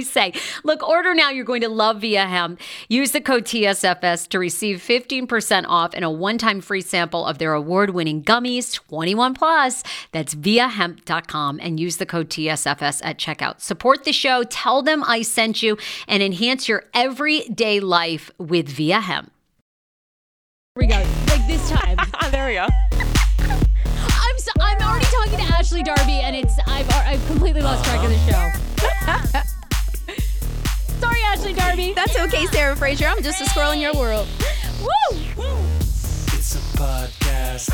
say? Look, order now. You're going to love Viia Hemp. Use the code TSFS to receive 15% off and a one time free sample of their award winning gummies, 21 plus. That's viiahemp.com and use the code TSFS at checkout. Support the show, tell them I sent you, and enhance your everyday life with Viia Hemp. Here we go. Like this time. Ah, there we go. I'm so, I'm already talking to Ashley Darby, and it's I've I've completely lost track of the show. Sorry, Ashley Darby. That's okay, Sarah Fraser. I'm just a squirrel in your world. Woo! It's a podcast,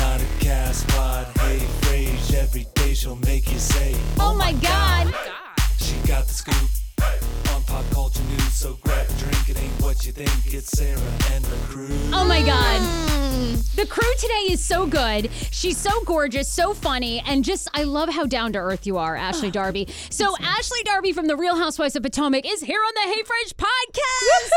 not a cast pod. Hey, Frage, every day she'll make you say, Oh, oh my God. She got the scoop on pop culture news, so grab a drink. It ain't what you think. It's Sarah and the crew. Oh my God. The crew today is so good. She's so gorgeous, so funny, and just I love how down to earth you are, Ashley Darby. So Ashley Darby from the Real Housewives of Potomac is here on the Hey Frage podcast.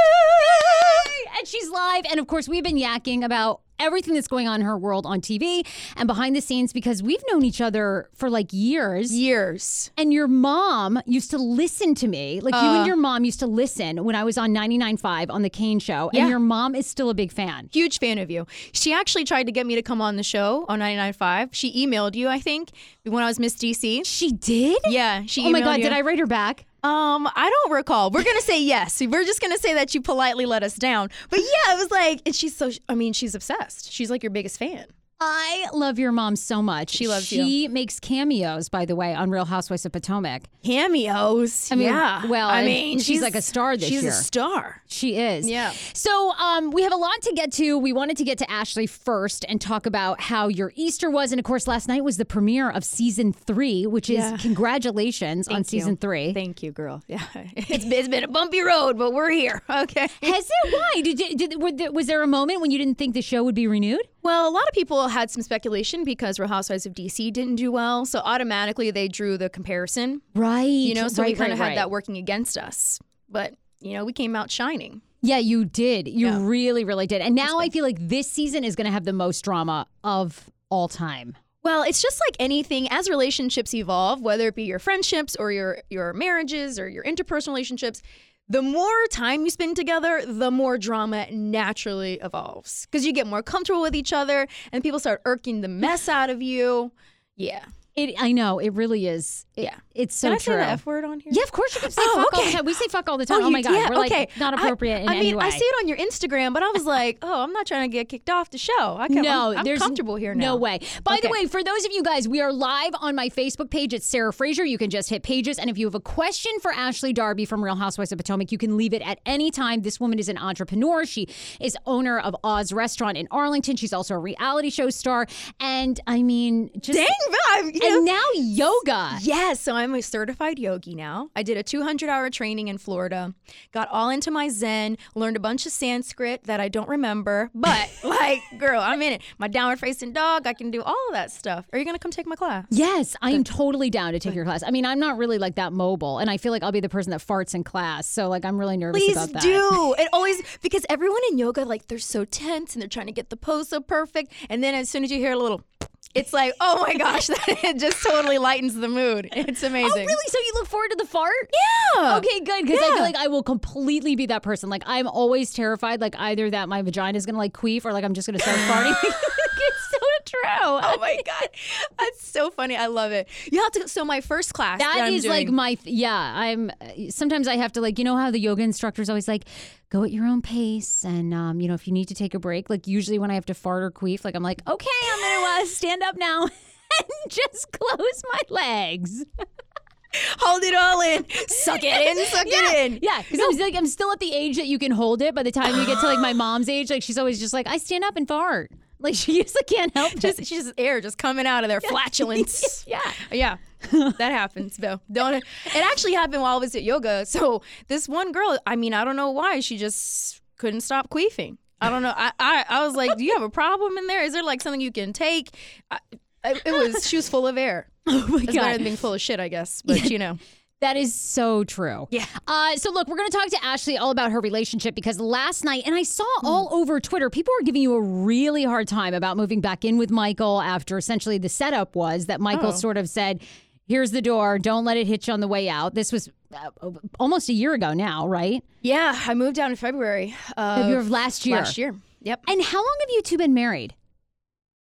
Yay! And she's live. And of course, we've been yakking about everything that's going on in her world on TV and behind the scenes because we've known each other for like years. Years. And your mom used to listen to me. Like you and uh. your mom used to listen when I was on 99.5 on the Kane show. And Yeah. your mom is still a big fan. Huge fan of you. She actually tried to get me to come on the show on 99.5. She emailed you, I think, when I was Miss DC. She did? Yeah, she Oh my God, you. did I write her back? Um, I don't recall. We're gonna say yes. We're just gonna say that you politely let us down. But yeah, it was like, and she's so. I mean, she's obsessed. She's like your biggest fan. I love your mom so much. She loves she you. She makes cameos, by the way, on Real Housewives of Potomac. Cameos. I mean, yeah. well, I mean, she's like a star this she's year. She's a star. She is. Yeah. So um, we have a lot to get to. We wanted to get to Ashley first and talk about how your Easter was. And of course, last night was the premiere of season three, which is Yeah. congratulations on you. season three. Thank you, girl. Yeah, it's, it's been a bumpy road, but we're here. Okay. Has it? Why? Did, you- did there, was there a moment when you didn't think the show would be renewed? Well, a lot of people had some speculation because Real Housewives of DC didn't do well, so automatically they drew the comparison. Right. You know, so we kind of right, had right. that working against us. But you know, we came out shining. Yeah, you did. You Yeah. really, really did. And now I feel like this season is going to have the most drama of all time. Well, it's just like anything as relationships evolve, whether it be your friendships or your your marriages or your interpersonal relationships, the more time you spend together, the more drama naturally evolves because you get more comfortable with each other and people start irking the mess out of you. Yeah. It, I know it really is. It- Yeah. it's so Can I true. say the F word on here? Yeah, of course you can say Oh, fuck all the okay. time. We say fuck all the oh, time. Oh, you- my god, yeah, we're like okay. not I- appropriate in I, any mean, way. I see it on your Instagram, but I was like, oh, I'm not trying to get kicked off the show. I can, no, I'm, I'm comfortable here now. No way. By the way, for those of you guys, we are live on my Facebook page. It's Sarah Fraser. You can just hit pages, and if you have a question for Ashley Darby from Real Housewives of Potomac, you can leave it at any time. This woman is an entrepreneur. She is owner of Oz Restaurant in Arlington. She's also a reality show star, and I mean, just Dang, Vibe. And now yoga. Yes, so I'm a certified yogi now. I did a 200 hour training in Florida, got all into my Zen, learned a bunch of Sanskrit that I don't remember, but like, girl, I'm in it. My downward facing dog, I can do all of that stuff. Are you gonna come take my class? Yes, I am totally down to take your class. I mean, I'm not really like that mobile, and I feel like I'll be the person that farts in class. So like, I'm really nervous Please about that. do. It always because everyone in yoga like they're so tense and they're trying to get the pose so perfect, and then as soon as you hear a little. It's like, oh my gosh, that, it just totally lightens the mood. It's oh, amazing. Oh, really? So you look forward to the fart? Yeah. Okay, good. Because I feel like I will completely be that person. Like I'm always terrified, like either that my vagina is gonna like queef or like I'm just gonna start farting. true. Oh my god, that's so funny. I love it. You have to. So my first class. that That I'm is like my th- yeah. I'm sometimes I have to like you know how the yoga instructor is always like go at your own pace and um you know if you need to take a break like usually when I have to fart or queef like I'm like okay I'm gonna uh, stand up now and just close my legs. hold it all in, suck it in, suck it in. Yeah, because I'm like I'm still at the age that you can hold it. By the time you get to like my mom's age, like she's always just like I stand up and fart. Like she just can't help Just, it. she's just air just coming out of their flatulence. Yeah. Yeah, that happens though. Don't it? It actually happened while I was at yoga. So this one girl, I mean, I don't know why she just couldn't stop queefing. I don't know. I I, I was like, do you have a problem in there? Is there like something you can take? I, it was she was full of air. Oh my It's better than being full of shit, I guess. But you know, That is so true. Yeah. Uh, so look, we're going to talk to Ashley all about her relationship because last night, and I saw all over Twitter, people were giving you a really hard time about moving back in with Michael after essentially the setup was that Michael Oh. sort of said, "Here's the door. Don't let it hit you on the way out." This was uh, almost a year ago now, right? yeah, I moved down in February. Uh, February of last year. Last year. Yep. And how long have you two been married?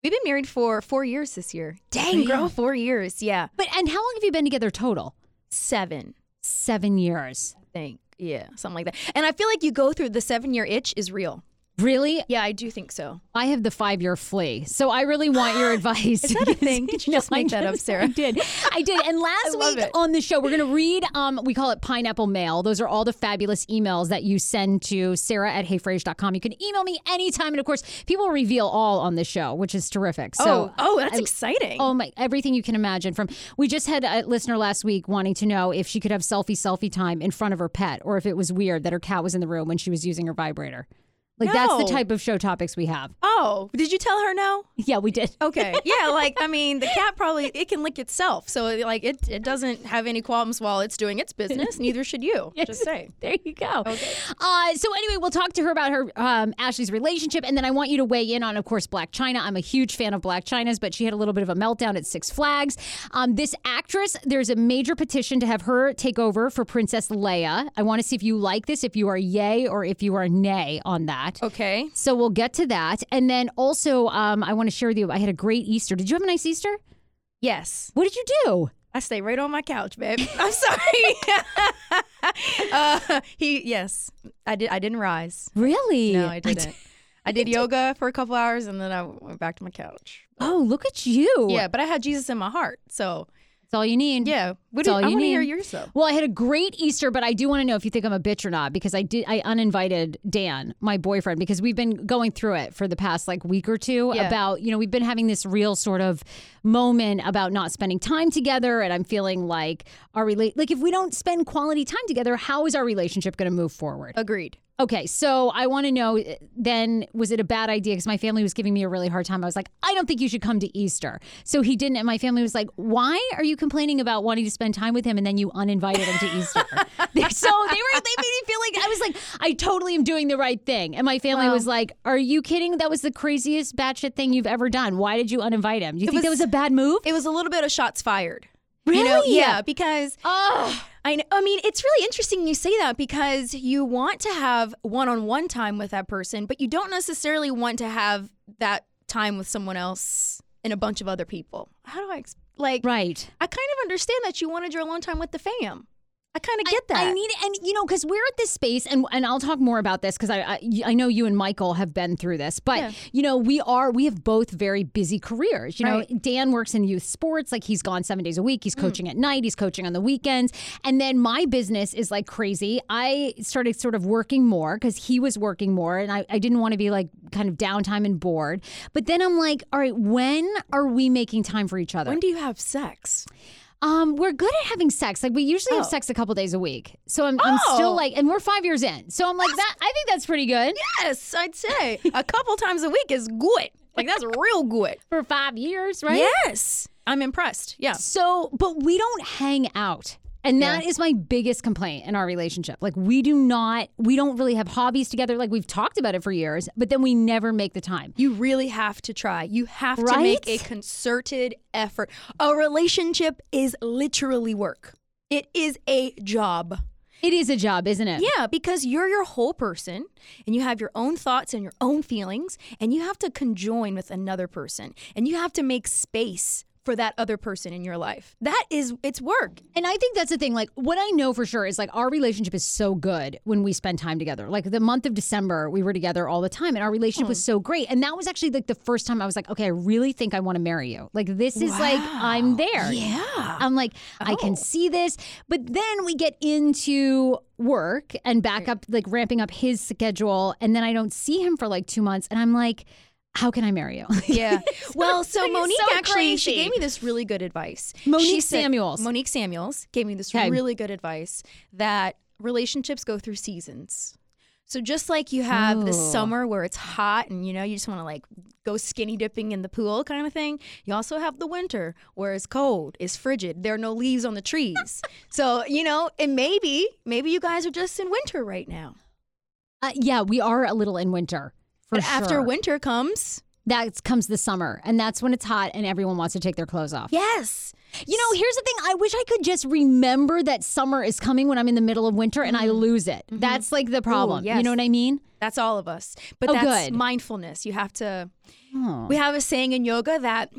We've been married for four years this year. Dang, girl, four years. Yeah. But and how long have you been together total? Seven, Seven years. I think. Yeah, something like that. And I feel like you go through the seven year itch is real. Really? Yeah, I do think so. I have the five year flea. So I really want your advice. Is that a thing? Did you just make that up, Sarah? I did. I did. And last week it. on the show, we're going to read, um, we call it pineapple mail. Those are all the fabulous emails that you send to sarah at heyfrage.com. You can email me anytime. And of course, people reveal all on the show, which is terrific. So, oh, oh, that's I- exciting. Oh my! Everything you can imagine. From we just had a listener last week wanting to know if she could have selfie selfie time in front of her pet, or if it was weird that her cat was in the room when she was using her vibrator. Like that's the No. type of show topics we have. Oh, did you tell her no? Yeah, we did. Okay. Yeah, like I mean, the cat probably it can lick itself, so like it it doesn't have any qualms while it's doing its business. Neither should you. Just say. There you go. Okay. Uh, so anyway, we'll talk to her about her um, Ashley's relationship, and then I want you to weigh in on, of course, Blac Chyna. I'm a huge fan of Blac Chyna's, but she had a little bit of a meltdown at Six Flags. Um, this actress, there's a major petition to have her take over for Princess Leia. I want to see if you like this, if you are yay or if you are nay on that. Okay. So we'll get to that, and then also um, I want to share with you. I had a great Easter. Did you have a nice Easter? Yes. What did you do? I stay right on my couch, babe. I'm sorry. uh, he yes, I did. I didn't rise. Really? No, I didn't. I did yoga for a couple hours and then I went back to my couch. Oh, look at you. Yeah, but I had Jesus in my heart, so That's all you need. yeah. What all I you want to need. hear yours though. Well, I had a great Easter, but I do want to know if you think I'm a bitch or not because I did. I uninvited Dan, my boyfriend, because we've been going through it for the past like week or two Yeah. about you know we've been having this real sort of moment about not spending time together, and I'm feeling like our relate like if we don't spend quality time together, how is our relationship going to move forward? Agreed. Okay, so I want to know uh, then was it a bad idea because my family was giving me a really hard time. I was like, I don't think you should come to Easter. So he didn't and my family was like, "Why are you complaining about wanting to spend time with him and then you uninvited him to Easter?" They- so they were they made me feel like I was like, "I totally am doing the right thing." And my family was like, "Are you kidding? That was the craziest batshit thing you've ever done. Why did you uninvite him? Do you think that was- was a bad move?" It was a little bit of shots fired. You know, Really? yeah, because Oh, I know, I mean, it's really interesting you say that because you want to have one-on-one time with that person, but you don't necessarily want to have that time with someone else and a bunch of other people. How do I like? right. I kind of understand that you wanted your alone time with the fam. I kind of get that. I need it, and you know because we're at this space and and I'll talk more about this because I, I I know you and Michael have been through this, but Yeah. you know we are we have both very busy careers. You know, Right. Dan works in youth sports, like he's gone seven days a week. He's hmm. coaching at night. He's coaching on the weekends, and then my business is like crazy. I started sort of working more because he was working more, and I, I didn't want to be like kind of downtime and bored. But then I'm like, all right, when are we making time for each other? when do you have sex? Um, we're good at having sex. Like we usually have Oh. sex a couple days a week. So I'm, I'm Oh. still like, and we're five years in. So I'm like that. I think that's pretty good Yes, I'd say a couple times a week is good. Like that's real good. for five years, right? Yes, I'm impressed. Yeah. So, but we don't hang out. And that is my biggest complaint in our relationship. Like we do not, we don't really have hobbies together. Like we've talked about it for years, but then we never make the time. You really have to try. You have to make a concerted effort. A relationship is literally work. It is a job. It is a job, isn't it? Yeah, because you're your whole person and you have your own thoughts and your own feelings, and you have to conjoin with another person and you have to make space for that other person in your life. That is, it's work. And I think that's the thing. Like, what I know for sure is like our relationship is so good when we spend time together. Like, the month of December, we were together all the time, and our relationship was hmm. so great. And that was actually like the first time I was like, okay, I really think I want to marry you. Like, this is like, I'm there. Yeah. I'm like, I can oh. see this. But then we get into work and back up, like ramping up his schedule. And then I don't see him for like two months. And I'm like, how can I marry you? Yeah. Well, so Monique so actually she gave me this really good advice. Monique She said- Samuels. Monique Samuels gave me this Okay. really good advice that relationships go through seasons. So just like you have the summer where it's hot and you know you just want to like go skinny dipping in the pool kind of thing, you also have the winter where it's cold, it's frigid, there are no leaves on the trees. so, you know, and maybe maybe you guys are just in winter right now. Uh, yeah, we are a little in winter. For But after sure. winter comes, that comes the summer, and that's when it's hot and everyone wants to take their clothes off. yes. You know, here's the thing. I wish I could just remember that summer is coming when I'm in the middle of winter and I lose it. That's like the problem. You Mm-hmm. yes. know what I mean? That's all of us. But Oh, that's good. mindfulness. You have to Oh. We have a saying in yoga that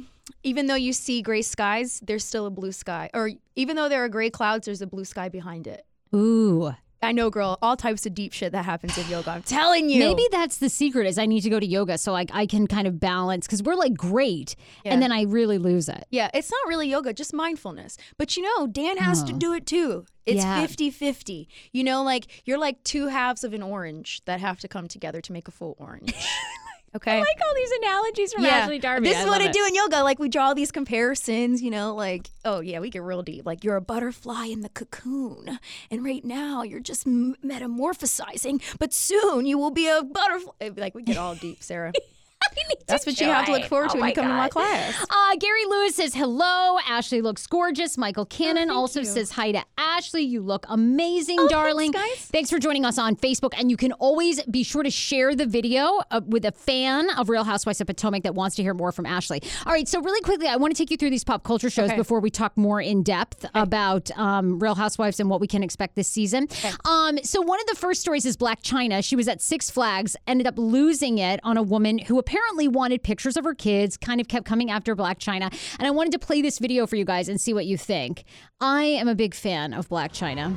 even though you see gray skies, there's still a blue sky. Or even though there are gray clouds, there's a blue sky behind it. Ooh. I know, girl, all types of deep shit that happens in yoga. I'm telling you. Maybe that's the secret is I need to go to yoga so like I can kind of balance because we're like great and then I really lose it. Yeah, it's not really yoga, just mindfulness. But you know, Dan has to do it too. It's Yeah. 50 50. You know, like you're like two halves of an orange that have to come together to make a full orange. Okay. I like all these analogies from Ashley Darby. This is I what I it. do in yoga. Like we draw all these comparisons, you know, like, oh yeah, we get real deep. Like you're a butterfly in the cocoon. And right now you're just m- metamorphosizing, but soon you will be a butterfly. Like we get all deep, Sarah. That's what you have to look forward to Oh when you come to my class. Uh, Gary Lewis says hello. Ashley looks gorgeous. Michael Cannon thank also you. says hi to Ashley. You look amazing, Oh, darling. thanks. Thanks for joining us on Facebook. And you can always be sure to share the video uh, with a fan of Real Housewives of Potomac that wants to hear more from Ashley. All right, so really quickly, I want to take you through these pop culture shows Okay. before we talk more in depth about um, Real Housewives and what we can expect this season. Um, so one of the first stories is Blac Chyna. She was at Six Flags, ended up losing it on a woman who apparently wanted pictures of her kids, kind of kept coming after Blac Chyna. And I wanted to play this video for you guys and see what you think. I am a big fan of Blac Chyna.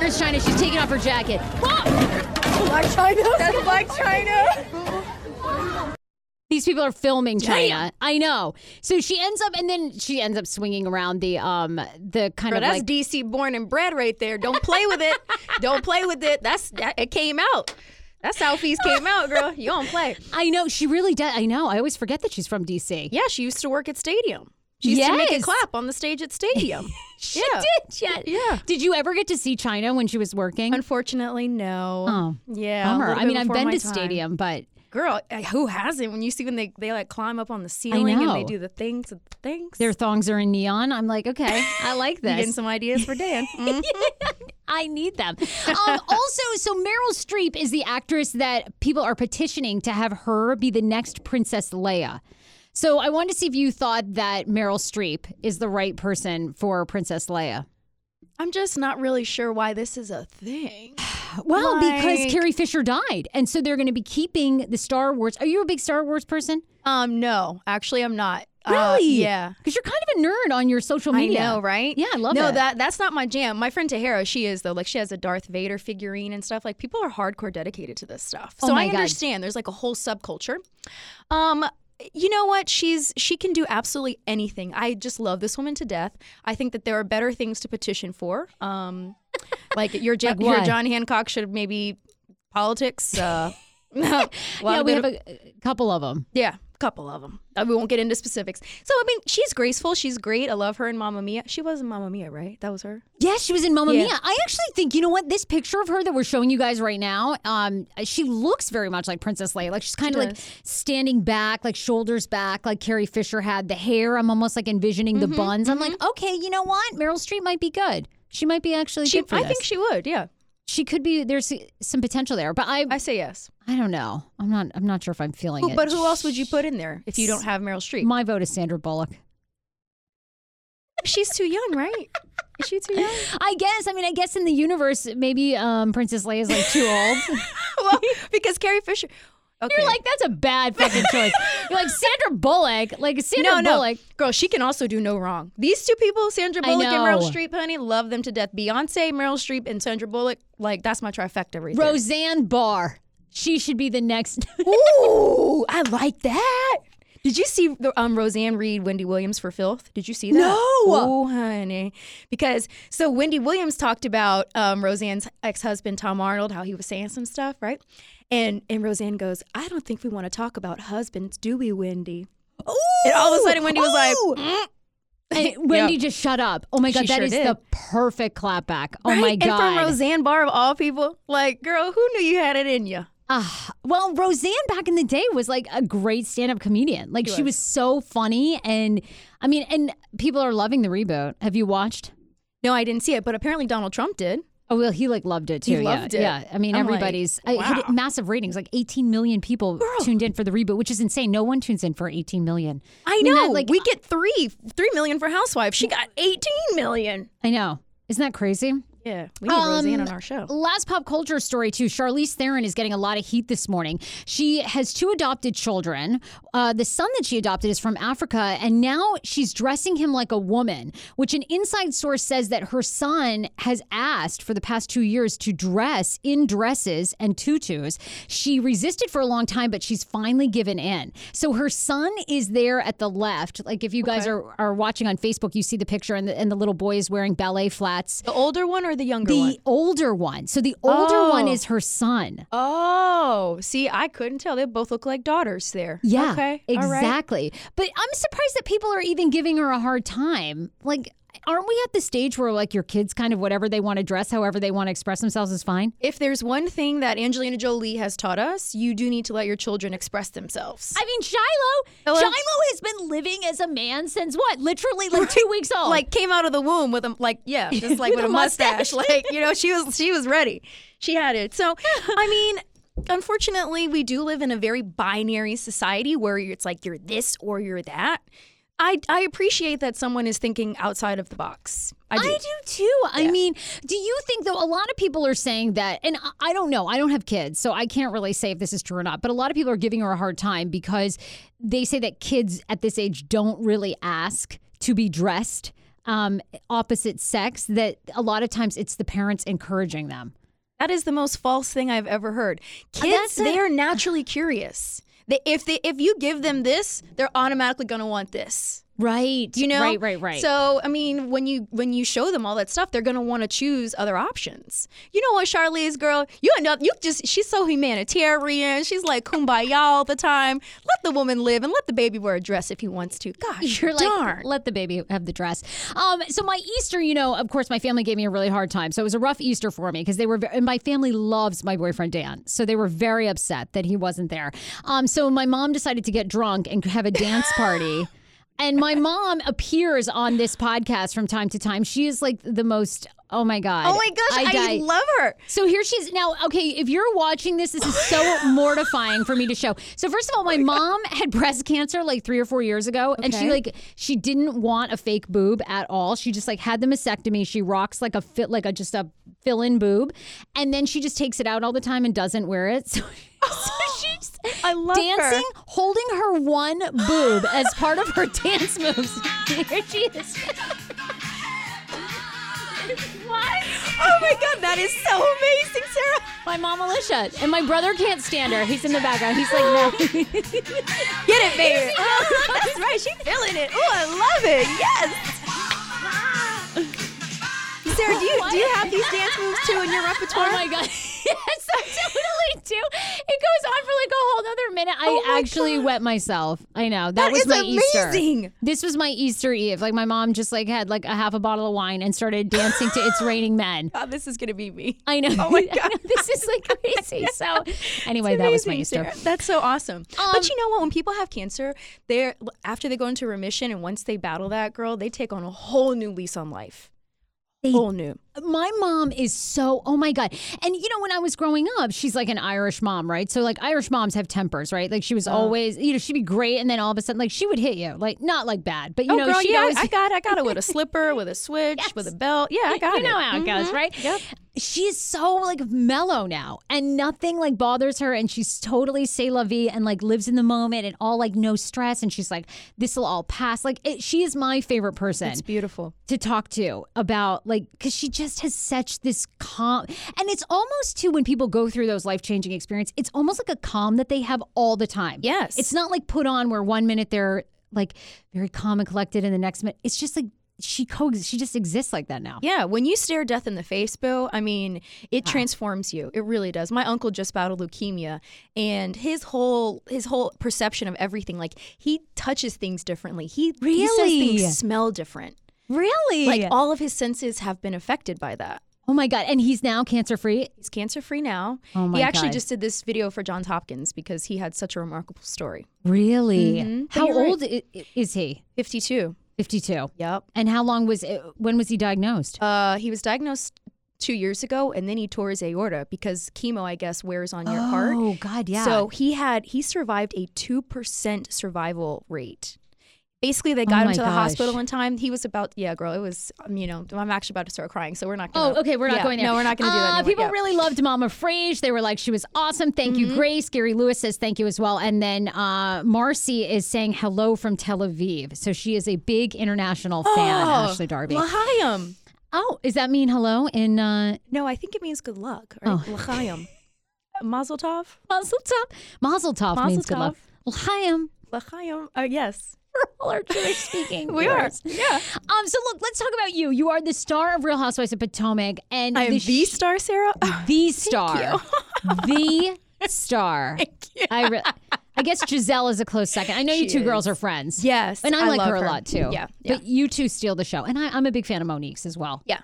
Here's Chyna. She's taking off her jacket. Blac Chyna. That's Blac Chyna. These people are filming Chyna. I know. So she ends up, and then she ends up swinging around the um the kind Bro, of that's like DC born and bred right there. Don't play with it. don't play with it. That's that, it came out. That Southeast came out, girl. You don't play. I know she really does. I know. I always forget that she's from DC. Yeah, she used to work at Stadium. She used to make Yes. it clap on the stage at Stadium. She yeah. did. Yeah. Yeah. Did you ever get to see Chyna when she was working? Unfortunately, no. Oh, yeah. Bummer. I mean, I've been to time. Stadium, but Girl, uh, who hasn't? When you see when they, they like climb up on the ceiling and they do the things and things. their thongs are in neon. I'm like, okay, I like You getting some ideas for Dan. Mhm. I need them. Um, also, so Meryl Streep is the actress that people are petitioning to have her be the next Princess Leia. So I wanted to see if you thought that Meryl Streep is the right person for Princess Leia. I'm just not really sure why this is a thing. Well, because Carrie Fisher died, and so they're going to be keeping the Star Wars. Are you a big Star Wars person? Um, no, actually, I'm not. Uh, Really? yeah. Because you're kind of a nerd on your social media. I know, right? Yeah, I love no, it. No, that that's not my jam. My friend Tahara, she is though. Like she has a Darth Vader figurine and stuff. Like people are hardcore dedicated to this stuff. Oh So my I God. understand. There's like a whole subculture. Um, you know what? She's she can do absolutely anything. I just love this woman to death. I think that there are better things to petition for. Um, like your Jo- Like your? John Hancock should maybe politics. Uh, yeah, we have a, couple of them. yeah, couple of them. Uh, we won't get into specifics. So I mean, she's graceful. She's great. I love her in Mamma Mia. She was in Mamma Mia, right? That was her. Yes, she was in Mamma Yeah. Mia. I actually think you know what this picture of her that we're showing you guys right now. Um, she looks very much like Princess Leia. Like she's kind of like standing back, like shoulders back, like Carrie Fisher had. The hair, I'm almost like envisioning Mm-hmm, the buns. I'm like, okay, you know what? Meryl Streep might be good. She might be actually She, good for I this. think she would. Yeah, she could be. There's some potential there, but I, I say yes. I don't know. I'm not. I'm not sure if I'm feeling Who, it. but who else would you put in there if you don't have Meryl Streep? My vote is Sandra Bullock. She's too young, right? Is she too young? I guess. I mean, I guess in the universe, maybe um, Princess Leia is like too old. well, because Carrie Fisher. Okay. You're like, that's a bad fucking choice. You're like Sandra Bullock. Like Sandra no, no, Bullock. girl. She can also do no wrong. These two people, Sandra Bullock and Meryl. Streep, honey, love them to death. Beyonce, Meryl Streep, and Sandra Bullock, like that's my trifecta right there. Roseanne Barr. She should be the next. Ooh, I like that. Did you see the, um, Roseanne read Wendy Williams for Filth? Did you see that? No. Oh, honey. Because so Wendy Williams talked about um, Roseanne's ex-husband Tom Arnold, how he was saying some stuff, right? And and Roseanne goes, "I don't think we want to talk about husbands, do we, Wendy?" Ooh, And all of a sudden, Wendy was like, "Mm." And Wendy just shut up. Oh my god, She that sure is did. the perfect clapback. Oh Right? my god. And from Roseanne Barr of all people, like, girl, who knew you had it in you? Ah, well, Roseanne back in the day was like a great stand-up comedian. Like she was. so funny, and I mean, and people are loving the reboot. Have you watched? No, I didn't see it, but apparently Donald Trump did. Oh well, he like loved it too. He yeah. loved it. Yeah, I mean, I'm like, everybody's I wow. massive ratings. Like 18 million people tuned in for the reboot, which is insane. No one tunes in for 18 million. I mean, know. that, like- we get three, three million for Housewives. She got eighteen million. I know. Isn't that crazy? Yeah, we need Um, Roseanne on our show. Last pop culture story too. Charlize Theron is getting a lot of heat this morning. She has two adopted children. Uh, the son that she adopted is from Africa, and now she's dressing him like a woman. Which an inside source says that her son has asked for the past two years to dress in dresses and tutus. She resisted for a long time, but she's finally given in. So her son is there at the left. Like if you guys are, are watching on Facebook, you see the picture, and the, and the little boy is wearing ballet flats. The older one or the younger The one? older one. So the older one Oh. is her son. Oh, see, I couldn't tell. They both look like daughters there. Yeah, Okay. right. exactly. But I'm surprised that people are even giving her a hard time. Like, aren't we at the stage where like your kids kind of whatever they want to dress, however they want to express themselves is fine? If there's one thing that Angelina Jolie has taught us, you do need to let your children express themselves. I mean, Shiloh, Hello? Shiloh has been living as a man since what? Literally like two weeks old. like came out of the womb with a like yeah, just like with, With a a mustache. mustache. like you know, she was she was ready. She had it. So I mean, unfortunately, we do live in a very binary society where it's like you're this or you're that. I I appreciate that someone is thinking outside of the box. I do. I do too. I mean, do you think though? A lot of people are saying that, and I- don't know. I don't have kids, so I can't really say if this is true or not. But a lot of people are giving her a hard time because they say that kids at this age don't really ask to be dressed um, opposite sex. That a lot of times it's the parents encouraging them. That is the most false thing I've ever heard. Kids, it. they are naturally curious. If they if you give them this, they're automatically going to want this. Right. You know, Right. Right. Right. So I mean, when you when you show them all that stuff, they're gonna want to choose other options. You know what, Charlize, girl, you end up you just she's so humanitarian. She's like kumbaya all the time. Let the woman live and let the baby wear a dress if he wants to. Gosh, You're like, darn. let the baby have the dress. Um, so my Easter, you know, of course, my family gave me a really hard time. So it was a rough Easter for me because they were, and my family loves my boyfriend Dan, so they were very upset that he wasn't there. Um, so my mom decided to get drunk and have a dance party. And my mom appears on this podcast from time to time. She is like the most. Oh my god! oh my gosh, I, die. love her. So here she's now. Okay, if you're watching this, this is so mortifying for me to show. So first of all, my oh mom had breast cancer like three or four years ago, and she like she didn't want a fake boob at all. She just like had the mastectomy. She rocks like a fit like a just a fill in boob, and then she just takes it out all the time and doesn't wear it. So, so she I love dancing, her. holding her one boob as part of her dance moves. Here she is. what? Oh my god, that is so amazing, Sarah. My mom Alicia. And my brother can't stand her. He's in the background. He's like, no. Get it, baby. Oh, that's right. She's feeling it. Oh, I love it. Yes. Sarah, do you do you have these dance moves too in your repertoire? Oh my god. yes, I totally do. It goes on for like a whole other minute. I Oh my actually God. wet myself. I know. That, That was my Easter. amazing. This was my Easter Eve. Like my mom just like had like a half a bottle of wine and started dancing to It's Raining Men. God, this is gonna be me. I know. Oh my God. know. This is like crazy. So anyway, that was my Easter. Sarah. That's so awesome. Um, but you know what? When people have cancer, they're after they go into remission and once they battle that girl, they take on a whole new lease on life. They whole new. My mom is so oh my god and you know when i was growing up she's like an irish mom right so like irish moms have tempers right like she was always you know she'd be great and then all of a sudden like she would hit you like not like bad but you oh, know girl, she'd yeah, always I got, it. I got it with a slipper, with a switch, Yes. with a belt. Yeah, I got you it. You know how it goes Mhm. right Yep. she's so like mellow now and nothing like bothers her and she's totally say la vie and like lives in the moment and all like no stress and she's like this will all pass like it, she is my favorite person It's beautiful. to talk to about like because she just has such this calm and it's almost too when people go through those life-changing experience it's almost like a calm that they have all the time Yes. it's not like put on where one minute they're like very calm and collected and the next minute it's just like she co she just exists like that now Yeah, when you stare death in the face, Bill, I mean, it ah. transforms you. It really does. My uncle just battled leukemia, and his whole his whole perception of everything, like he touches things differently. He he says Really? things smell different. Really Like all of his senses have been affected by that. oh my god and he's now cancer free He's cancer free now. Oh my he actually God. just did this video for Johns Hopkins because he had such a remarkable story. really Mhm. How right. old i- i- is he 52. 52 Yep. and how long was it when was he diagnosed Uh, he was diagnosed two years ago, and then he tore his aorta because chemo, I guess, wears on your heart. oh god yeah So he had he survived a two percent survival rate. Basically, they Oh got my him to the gosh. hospital in time. He was about yeah, girl. It was um, you know I'm actually about to start crying, so we're not. Gonna, Oh, okay. We're not yeah, going there. No, we're not going to do that. Uh, anymore. people Yeah. really loved Mama Frage. They were like, she was awesome. Thank Mm-hmm. you, Grace. Gary Lewis says thank you as well. And then uh, Marcy is saying hello from Tel Aviv. So she is a big international fan, Oh, Ashley Darby. L'chaim. Oh, does that mean hello in uh, No, I think it means good luck. Right? Oh. L'chaim. Mazel tov. Mazel Tov? Mazel Tov means good luck. L'chaim. L'chaim. Uh, yes. All our Jewish speaking. We are. Yeah. Um. So look, let's talk about you. You are the star of Real Housewives of Potomac, and I am the sh- star, Sarah. the star, the star. I re- I guess Gizelle is a close second. I know you She two girls are friends. Yes, and I, I like love her a lot too. Yeah, yeah. but you two steal the show, and I, I'm a big fan of Monique's as well. yeah.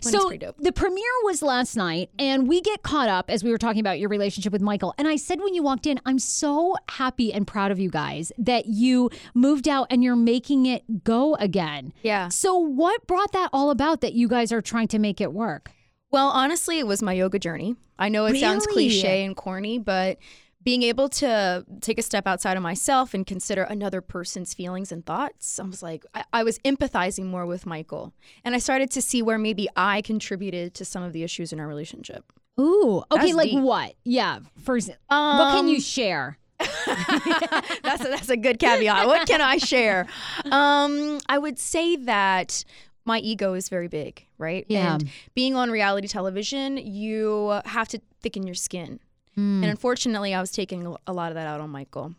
So the premiere was last night, and we get caught up as we were talking about your relationship with Michael. And I said when you walked in, I'm so happy and proud of you guys that you moved out and you're making it go again. Yeah. So what brought that all about that you guys are trying to make it work? Well, honestly, it was my yoga journey. I know it sounds cliche and corny, but being able to take a step outside of myself and consider another person's feelings and thoughts, I was like, I, I was empathizing more with Michael. And I started to see where maybe I contributed to some of the issues in our relationship. Ooh, okay, like deep. what? Yeah, for exa- what can you Um, share? that's a, that's a good caveat. What can I share? Um, I would say that my ego is very big, right? Yeah. And being on reality television, you have to thicken your skin. Hmm. And unfortunately, I was taking a lot of that out on Michael.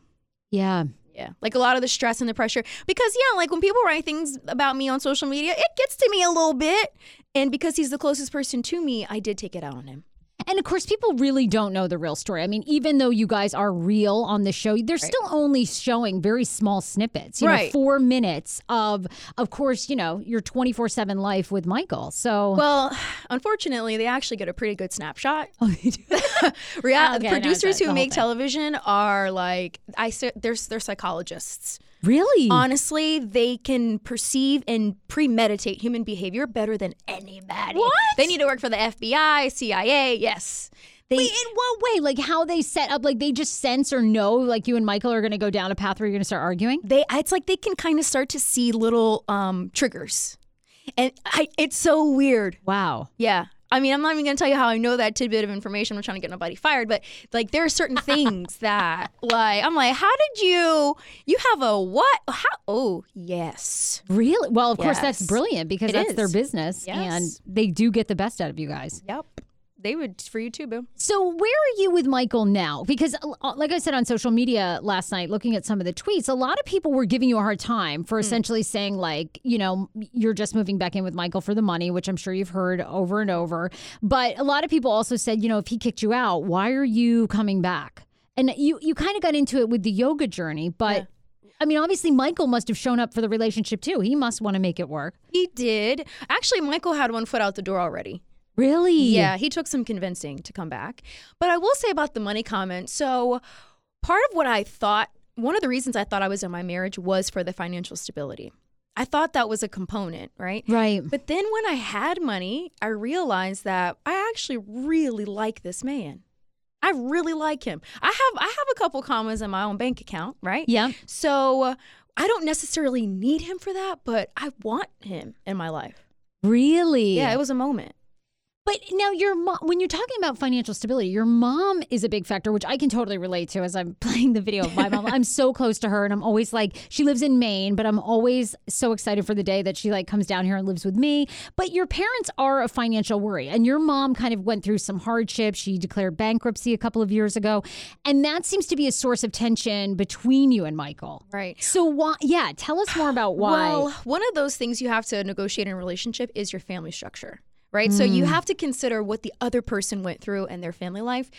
Yeah. Yeah. Like a lot of the stress and the pressure. Because, yeah, like when people write things about me on social media, it gets to me a little bit. And because he's the closest person to me, I did take it out on him. And of course, people really don't know the real story. I mean, even though you guys are real on the show, they're still only showing very small snippets. You know, Right. four minutes of, of course, you know, your twenty four seven life with Michael. So, Well, unfortunately, they actually get a pretty good snapshot. Oh, they do? Real Okay, no, producers the who make television are like I they're they're psychologists. Really? Honestly, they can perceive and premeditate human behavior better than anybody. What? They need to work for the FBI, CIA. Yes, they. Wait, in what way? Like how they set up? Like they just sense or know, like you and Michael are going to go down a path where you're going to start arguing. they it's like they can kind of start to see little um triggers and I, it's so weird Wow. yeah I mean, I'm not even gonna tell you how I know that tidbit of information. I'm trying to get nobody fired, but like there are certain things that like I'm like, how did you you have a what? How oh yes. Really? Well, of course, that's brilliant because It that's their is. business and they do get the best out of you guys. Yep. They would for you too, boo. So, where are you with Michael now? Because, uh, like I said on social media last night, looking at some of the tweets, a lot of people were giving you a hard time for essentially saying, like, you know, you're just moving back in with Michael for the money, which I'm sure you've heard over and over. But a lot of people also said, you know, if he kicked you out, why are you coming back? And you, you kind of got into it with the yoga journey, but. I mean, obviously, Michael must have shown up for the relationship too. He must want to make it work. He did. Actually, Michael had one foot out the door already. Really? Yeah, he took some convincing to come back. But I will say about the money comment. So, part of what I thought, one of the reasons I thought I was in my marriage was for the financial stability. I thought that was a component, right? Right. But then when I had money, I realized that I actually really like this man. I really like him. I have I have a couple commas in my own bank account, right? Yeah. So, uh, I don't necessarily need him for that, but I want him in my life. Really? Yeah, it was a moment. But now your mom, when you're talking about financial stability, your mom is a big factor, which I can totally relate to as I'm playing the video of my mom. I'm so close to her and I'm always like, she lives in Maine, but I'm always so excited for the day that she like comes down here and lives with me. But your parents are a financial worry and your mom kind of went through some hardship. She declared bankruptcy a couple of years ago. And that seems to be a source of tension between you and Michael. Right. So why, yeah, tell us more about why. Well, one of those things you have to negotiate in a relationship is your family structure, right? So you mm. have to consider what the other person went through in their family life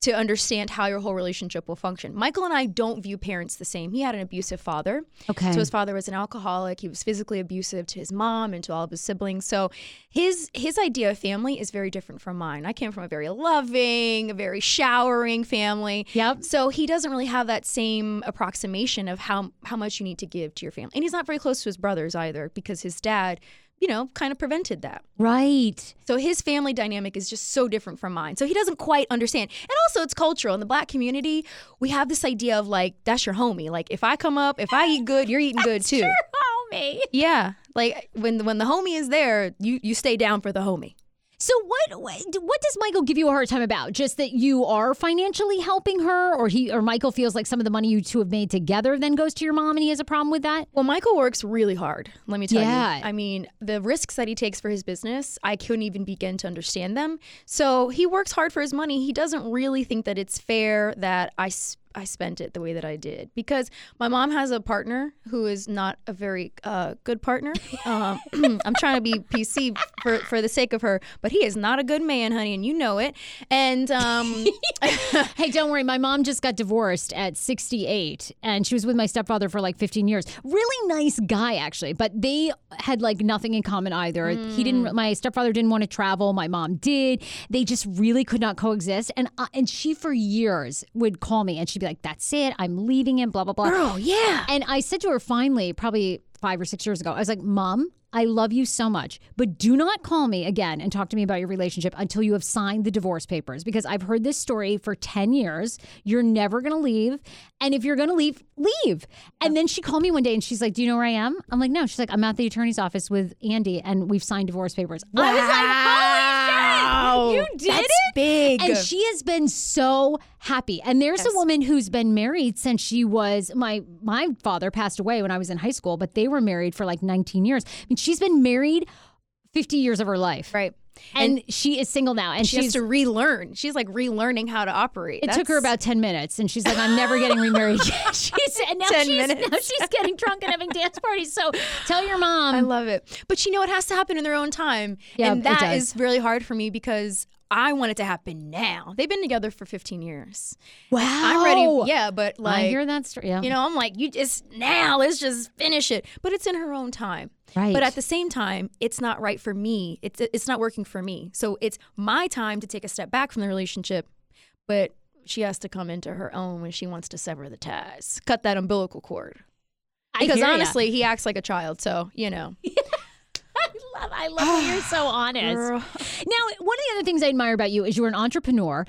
to understand how your whole relationship will function. Michael and I don't view parents the same. He had an abusive father. okay. So his father was an alcoholic. He was physically abusive to his mom and to all of his siblings. So his his idea of family is very different from mine. I came from a very loving, a very showering family. Yep. So he doesn't really have that same approximation of how how much you need to give to your family. And he's not very close to his brothers either because his dad, you know, kind of prevented that. right. So his family dynamic is just so different from mine. So he doesn't quite understand. And also it's cultural. In the black community, we have this idea of like that's your homie. Like if I come up, if I eat good, you're eating good too. Your homie. Yeah. Like when when the homie is there, you you stay down for the homie. So what what does Michael give you a hard time about? Just that you are financially helping her, or he or Michael feels like some of the money you two have made together then goes to your mom, and he has a problem with that. Well, Michael works really hard. Let me tell Yeah. you. I mean, the risks that he takes for his business, I couldn't even begin to understand them. So he works hard for his money. He doesn't really think that it's fair that I. I spent it the way that I did because my mom has a partner who is not a very uh, good partner. Um, I'm trying to be PC for, for the sake of her, but he is not a good man, honey, and you know it. And um, Hey, don't worry. My mom just got divorced at 68, and she was with my stepfather for like 15 years. Really nice guy, actually, but they had like nothing in common either. He didn't. My stepfather didn't want to travel. My mom did. They just really could not coexist. And uh, and she for years would call me, and she'd be like, "That's it. I'm leaving him." Blah blah blah. girl, yeah. And I said to her finally, probably five or six years ago, I was like, Mom, I love you so much, but do not call me again and talk to me about your relationship until you have signed the divorce papers because I've heard this story for 10 years. You're never going to leave. And if you're going to leave, leave. And then she called me one day and she's like, Do you know where I am? I'm like, No. She's like, I'm at the attorney's office with Andy and we've signed divorce papers. I was like, Holy shit. You did That's it? big. And she has been so happy. And there's a woman who's been married since she was my my father passed away when I was in high school, but they were married for like 19 years. I mean, she's been married 50 years of her life. right. And, she is single now. And She has to relearn. She's like relearning how to operate. it took her about 10 minutes and she's like, I'm never getting remarried she's and now 10 she's minutes. now she's getting drunk and having dance parties. So tell your mom. I love it. But you know, it has to happen in their own time. Yeah, and that is really hard for me because I want it to happen now. They've been together for 15 years. wow. I'm ready. Yeah, but like, I hear that story. Yeah. you know, I'm like, you just now, let's just finish it. But it's in her own time. Right. But at the same time, it's not right for me. It's it's not working for me. So it's my time to take a step back from the relationship. But she has to come into her own when she wants to sever the ties, cut that umbilical cord. Because hear ya. honestly, he acts like a child. So you know, love, I love that you're so honest. Girl. Now, one of the other things I admire about you is you're an entrepreneur.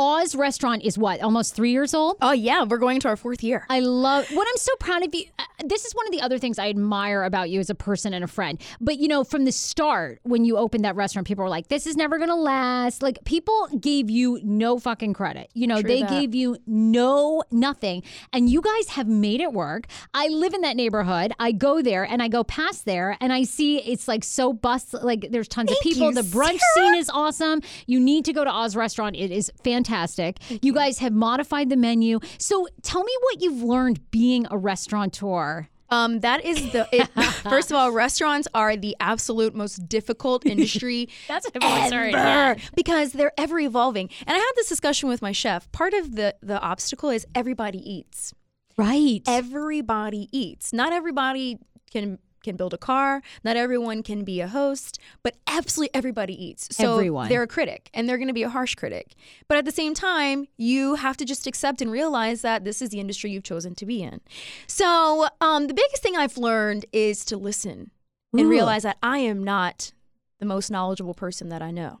Oz Restaurant is what, almost three years old? Oh yeah, we're going into our fourth year. I love what I'm so proud of you. uh, This is one of the other things I admire about you as a person and a friend. But you know, from the start, when you opened that restaurant, people were like, "This is never gonna last." Like people gave you no fucking credit. You know, True they that. gave you no nothing, and you guys have made it work. I live in that neighborhood. I go there and I go past there, and I see it's like so bust. Like there's tons of people. you, the brunch scene is awesome. You need to go to Oz Restaurant. It is fantastic. You guys have modified the menu. So tell me what you've learned being a restaurateur. Um, that is the it, first of all, restaurants are the absolute most difficult industry That's what everyone's heard, ever because they're ever evolving. And I had this discussion with my chef. Part of the the obstacle is everybody eats. Right. Everybody eats. Not everybody can can build a car. Not everyone can be a host, but absolutely everybody eats. So Everyone. they're a critic and they're going to be a harsh critic. But at the same time, you have to just accept and realize that this is the industry you've chosen to be in. So um, the biggest thing I've learned is to listen and realize that I am not the most knowledgeable person that I know.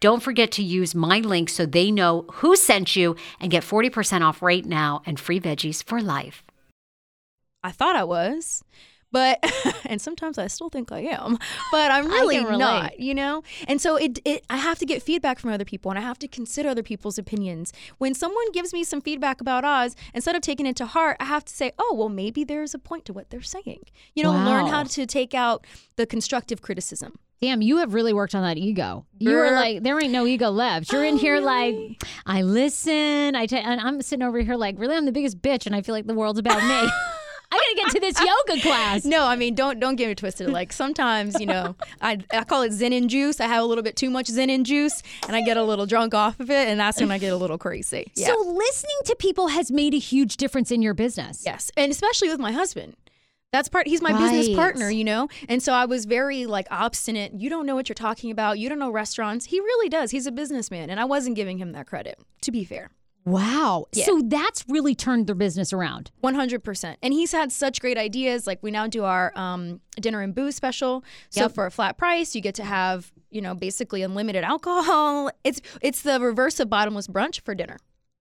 Don't forget to use my link so they know who sent you and get 40% off right now and free veggies for life. I thought I was. But and sometimes I still think I am, but I'm really not, you know? And so it it I have to get feedback from other people and I have to consider other people's opinions. When someone gives me some feedback about Oz, instead of taking it to heart, I have to say, "Oh, well maybe there's a point to what they're saying." You know, learn how to take out the constructive criticism. Damn, you have really worked on that ego. You were like, there ain't no ego left. You're in Oh, here really? like, I listen. I ta- and I'm sitting over here like, really, I'm the biggest bitch, and I feel like the world's about me. I gotta get to this yoga class. No, I mean, don't don't get me twisted. Like sometimes, you know, I I call it Zen and juice. I have a little bit too much Zen and juice, and I get a little drunk off of it, and that's when I get a little crazy. Yeah. So listening to people has made a huge difference in your business. yes, and especially with my husband. That's part. He's my business partner, you know, and so I was very like obstinate. You don't know what you're talking about. You don't know restaurants. He really does. He's a businessman, and I wasn't giving him that credit. To be fair. Wow. Yeah. So that's really turned their business around. 100%. And he's had such great ideas. Like we now do our um, dinner and booze special. So Yep. for a flat price, you get to have, you know, basically unlimited alcohol. It's it's the reverse of bottomless brunch for dinner.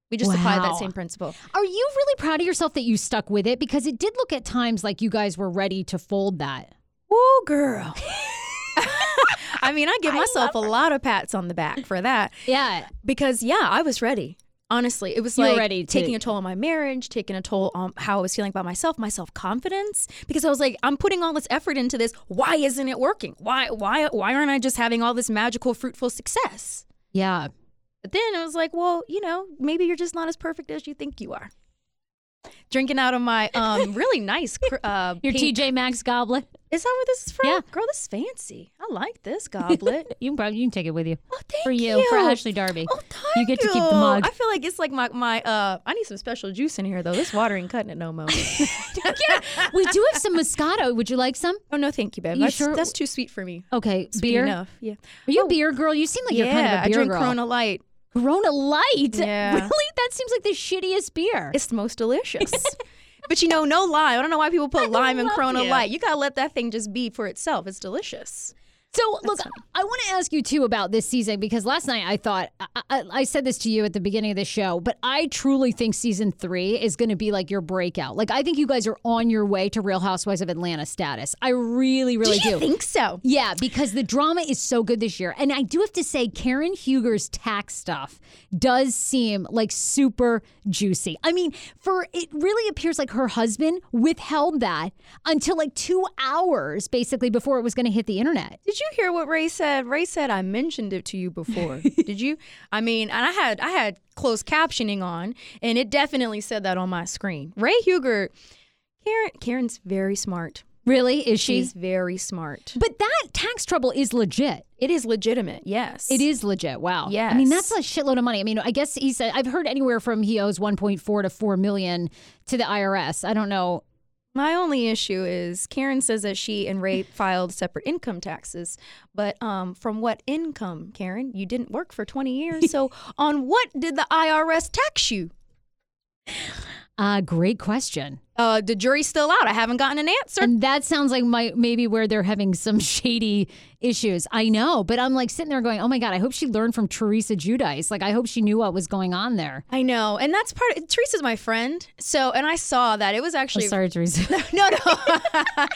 We just Wow. that same principle. Are you really proud of yourself that you stuck with it? Because it did look at times like you guys were ready to fold that. Woo, girl. I mean, I give myself a lot of pats on the back for that Yeah. because, yeah, I was ready. Honestly, it was You like ready to- taking a toll on my marriage, taking a toll on how I was feeling about myself, my self confidence. Because I was like, I'm putting all this effort into this. Why isn't it working? Why, why, why aren't I just having all this magical, fruitful success? Yeah. But then I was like, well, you know, maybe you're just not as perfect as you think you are. Drinking out of my um really nice uh Your pink- TJ Maxx goblet. Is that where this is from? Yeah. Girl, this is fancy. I like this goblet. You can probably you can take it with you. Oh, thank for you, for. Ashley Darby. Oh, thank You get to keep the mug. I feel like it's like my my uh. I need some special juice in here though. This water ain't cutting it no more. yeah, we do have some Moscato. Would you like some? oh no, thank you, babe. You That's, sure? that's too sweet for me. Okay, Sweet beer. enough. Yeah. Are you a beer girl? You seem like yeah, you're kind of a beer I drink girl. Corona Light. Corona Light. Yeah. Really? That seems like the shittiest beer. It's the most delicious. but you know, no lime. I don't know why people put lime in Corona. Light. You gotta let that thing just be for itself. It's delicious. So, look, I want to ask you too about this season because last night I thought I, I, I said this to you at the beginning of the show, but I truly think season three is going to be like your breakout. Like, I think you guys are on your way to Real Housewives of Atlanta status. I really, really do you think so? Yeah, because the drama is so good this year. And I do have to say, Karen Huger's tax stuff does seem like super juicy. I mean, for it really appears like her husband withheld that until like two hours basically before it was going to hit the internet. Did you hear what Ray said? Ray said I mentioned it to you before. Did you? I mean, and I had I had closed captioning on, and it definitely said that on my screen. Ray Huger, Karen, Karen's very smart. Really? Is she? She's very smart. but that tax trouble is legit. It is legitimate. Yes, It is legit. Wow. Yes. I mean, that's a shitload of money. I mean, I guess he said I've heard anywhere from he owes 1.4 to 4 million to the IRS. I don't know. My only issue is Karen says that she and Ray filed separate income taxes, but um, from what income, Karen? You didn't work for 20 years, so on what did the IRS tax you? Uh, great question. Uh, the jury's still out. I haven't gotten an answer. And that sounds like my, maybe where they're having some shady issues. I know, but I'm like sitting there going, oh my God, I hope she learned from Teresa Giudice. Like, I hope she knew what was going on there. I know, and that's part. Of, Teresa's my friend, so and I saw that it was Oh, actually sorry, Teresa. no, no.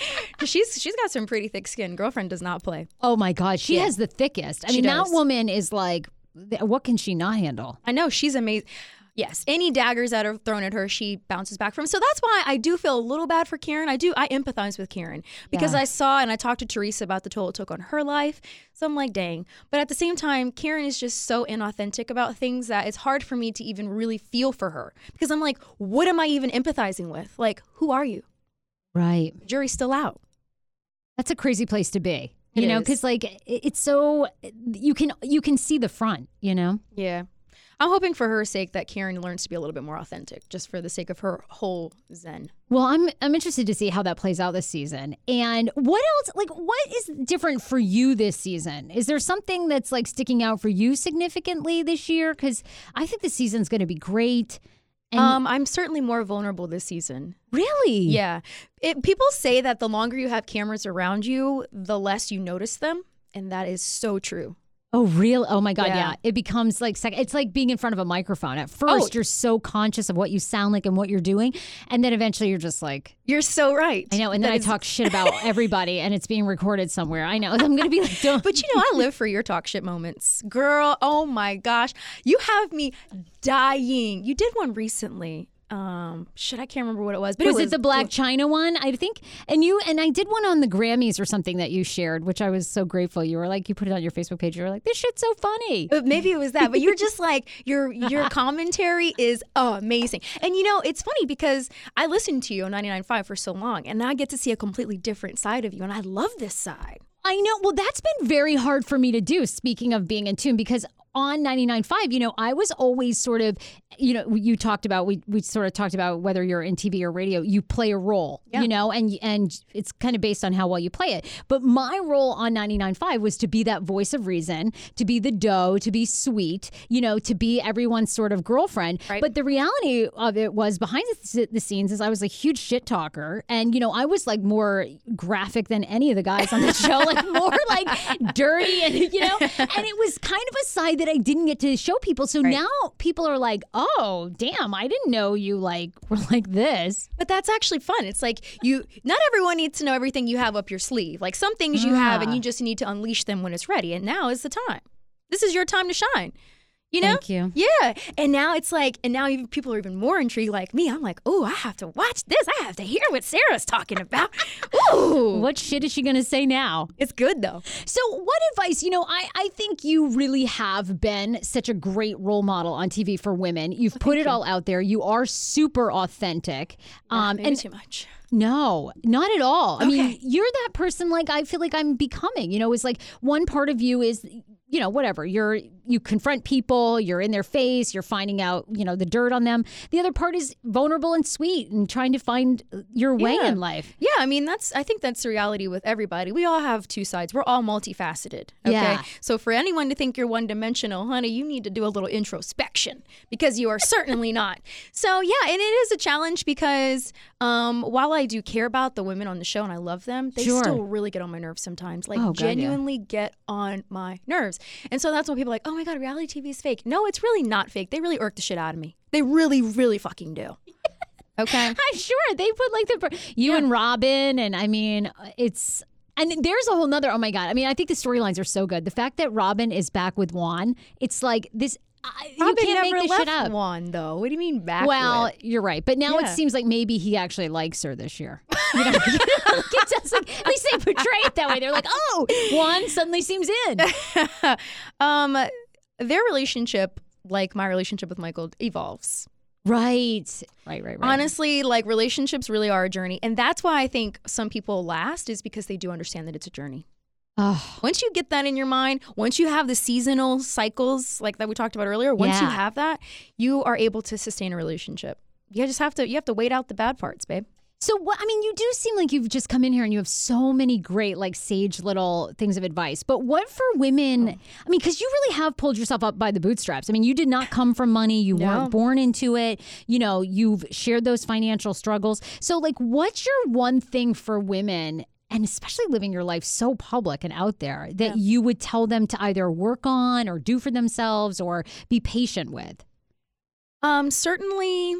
she's she's got some pretty thick skin. Girlfriend does not play. oh my God, she Yeah. has the thickest. I She mean, that woman is like, what can she not handle? I know she's amazing. Yes, any daggers that are thrown at her, she bounces back from. So that's why I do feel a little bad for Karen. I do. I empathize with Karen because Yeah. I saw and I talked to Teresa about the toll it took on her life. So I'm like, dang. But at the same time, Karen is just so inauthentic about things that it's hard for me to even really feel for her because I'm like, what am I even empathizing with? Like, who are you? Right. Jury's still out. That's a crazy place to be. You It know, because like it's so you can you can see the front. You know. Yeah. I'm hoping for her sake that Karen learns to be a little bit more authentic, just for the sake of her whole zen. Well, I'm I'm interested to see how that plays out this season. And what else like what is different for you this season? Is there something that's like sticking out for you significantly this year cuz I think the season's going to be great. And Um, I'm certainly more vulnerable this season. really? Yeah. It, people say that the longer you have cameras around you, the less you notice them. And that is so true. Oh, real? Oh my god, yeah. Yeah. It becomes like sec- it's like being in front of a microphone. At oh. first, Oh. you're so conscious of what you sound like and what you're doing, and then eventually you're just like, You're so right. I know. And then That I talk shit about everybody, and it's being recorded somewhere. I know. I'm gonna be like, don't. But you know, I live for your talk shit moments. Girl, oh my gosh. You have me dying. You did one recently. Um, shit, I can't remember what it was. But was, it it was the Blac Chyna one? I think. And you and I did one on the Grammys or something that you shared, which I was so grateful. You were like, you put it on your Facebook page. You were like, this shit's so funny. Uh, Maybe it was that, but you're just like your your commentary is amazing. And you know, it's funny because I listened to you on 99.5 for so long, and now I get to see a completely different side of you, and I love this side. I know. Well, that's been very hard for me to do. Speaking of being in tune, because on 99.5, you know, I was always sort of, you know, you talked about we we sort of talked about whether you're in TV or radio, you play a role, you know, and and it's kind of based on how well you play it. But my role on 99.5 was to be that voice of reason, to be the dough, to be sweet, you know, to be everyone's sort of girlfriend. Right. But the reality of it was behind the, the scenes is I was a huge shit talker, and you know, I was like more graphic than any of the guys on the show, like more like dirty, and you know, and it was kind of a side that I didn't get to show people. So now people are like, "Oh, damn, I didn't know you like were like this." But that's actually fun. It's like you not everyone needs to know everything you have up your sleeve. Like some things you have and you just need to unleash them when it's ready. And now is the time. This is your time to shine. You know? Thank you. Yeah. And now it's like, and now even people are even more intrigued like me. I'm like, oh, I have to watch this. I have to hear what Sarah's talking about. Ooh. What shit is she gonna say now? It's good though. So, what advice? You know, I, I think you really have been such a great role model on TV for women. You've put it all out there. You are super authentic. Um, Maybe and too much. No, not at all. I mean, you're that person like I feel like I'm becoming. You know, it's like one part of you is, you know, whatever. You're you confront people, you're in their face, you're finding out, you know, the dirt on them. The other part is vulnerable and sweet and trying to find your way Yeah. in life. Yeah, I mean that's I think that's the reality with everybody. We all have two sides. We're all multifaceted. Okay. Yeah. So for anyone to think you're one dimensional, honey, you need to do a little introspection because you are certainly not. So yeah, and it is a challenge because um, while I do care about the women on the show and I love them, they Sure. still really get on my nerves sometimes. Like Oh, God, yeah. genuinely get on my nerves. And so that's when people are like, oh my God, reality TV is fake. No, it's really not fake. They really irk the shit out of me. They really, really fucking do. Okay. I'm sure they put like the you and Robyn, and I mean, it's and there's a whole nother. Oh my god! I mean, I think the storylines are so good. The fact that Robyn is back with Juan, it's like this. I you can't never make this shit up. one though. What do you mean back? Well, with? you're right, but now it seems like maybe he actually likes her this year. You know, like, at least they portray it that way. They're like, oh, Juan suddenly seems in. um, their relationship, like my relationship with Michael, evolves. Right, right, right, right. Honestly, like relationships really are a journey, and that's why I think some people last is because they do understand that it's a journey. Oh, Once you get that in your mind, once you have the seasonal cycles like that we talked about earlier, once you have that, you are able to sustain a relationship. You just have to you have to wait out the bad parts, babe. So what I mean, you do seem like you've just come in here and you have so many great like sage little things of advice. But what for women? Oh. I mean, because you really have pulled yourself up by the bootstraps. I mean, you did not come from money. You No. weren't born into it. You know, you've shared those financial struggles. So like, what's your one thing for women? And especially living your life so public and out there that you would tell them to either work on or do for themselves or be patient with. Um, certainly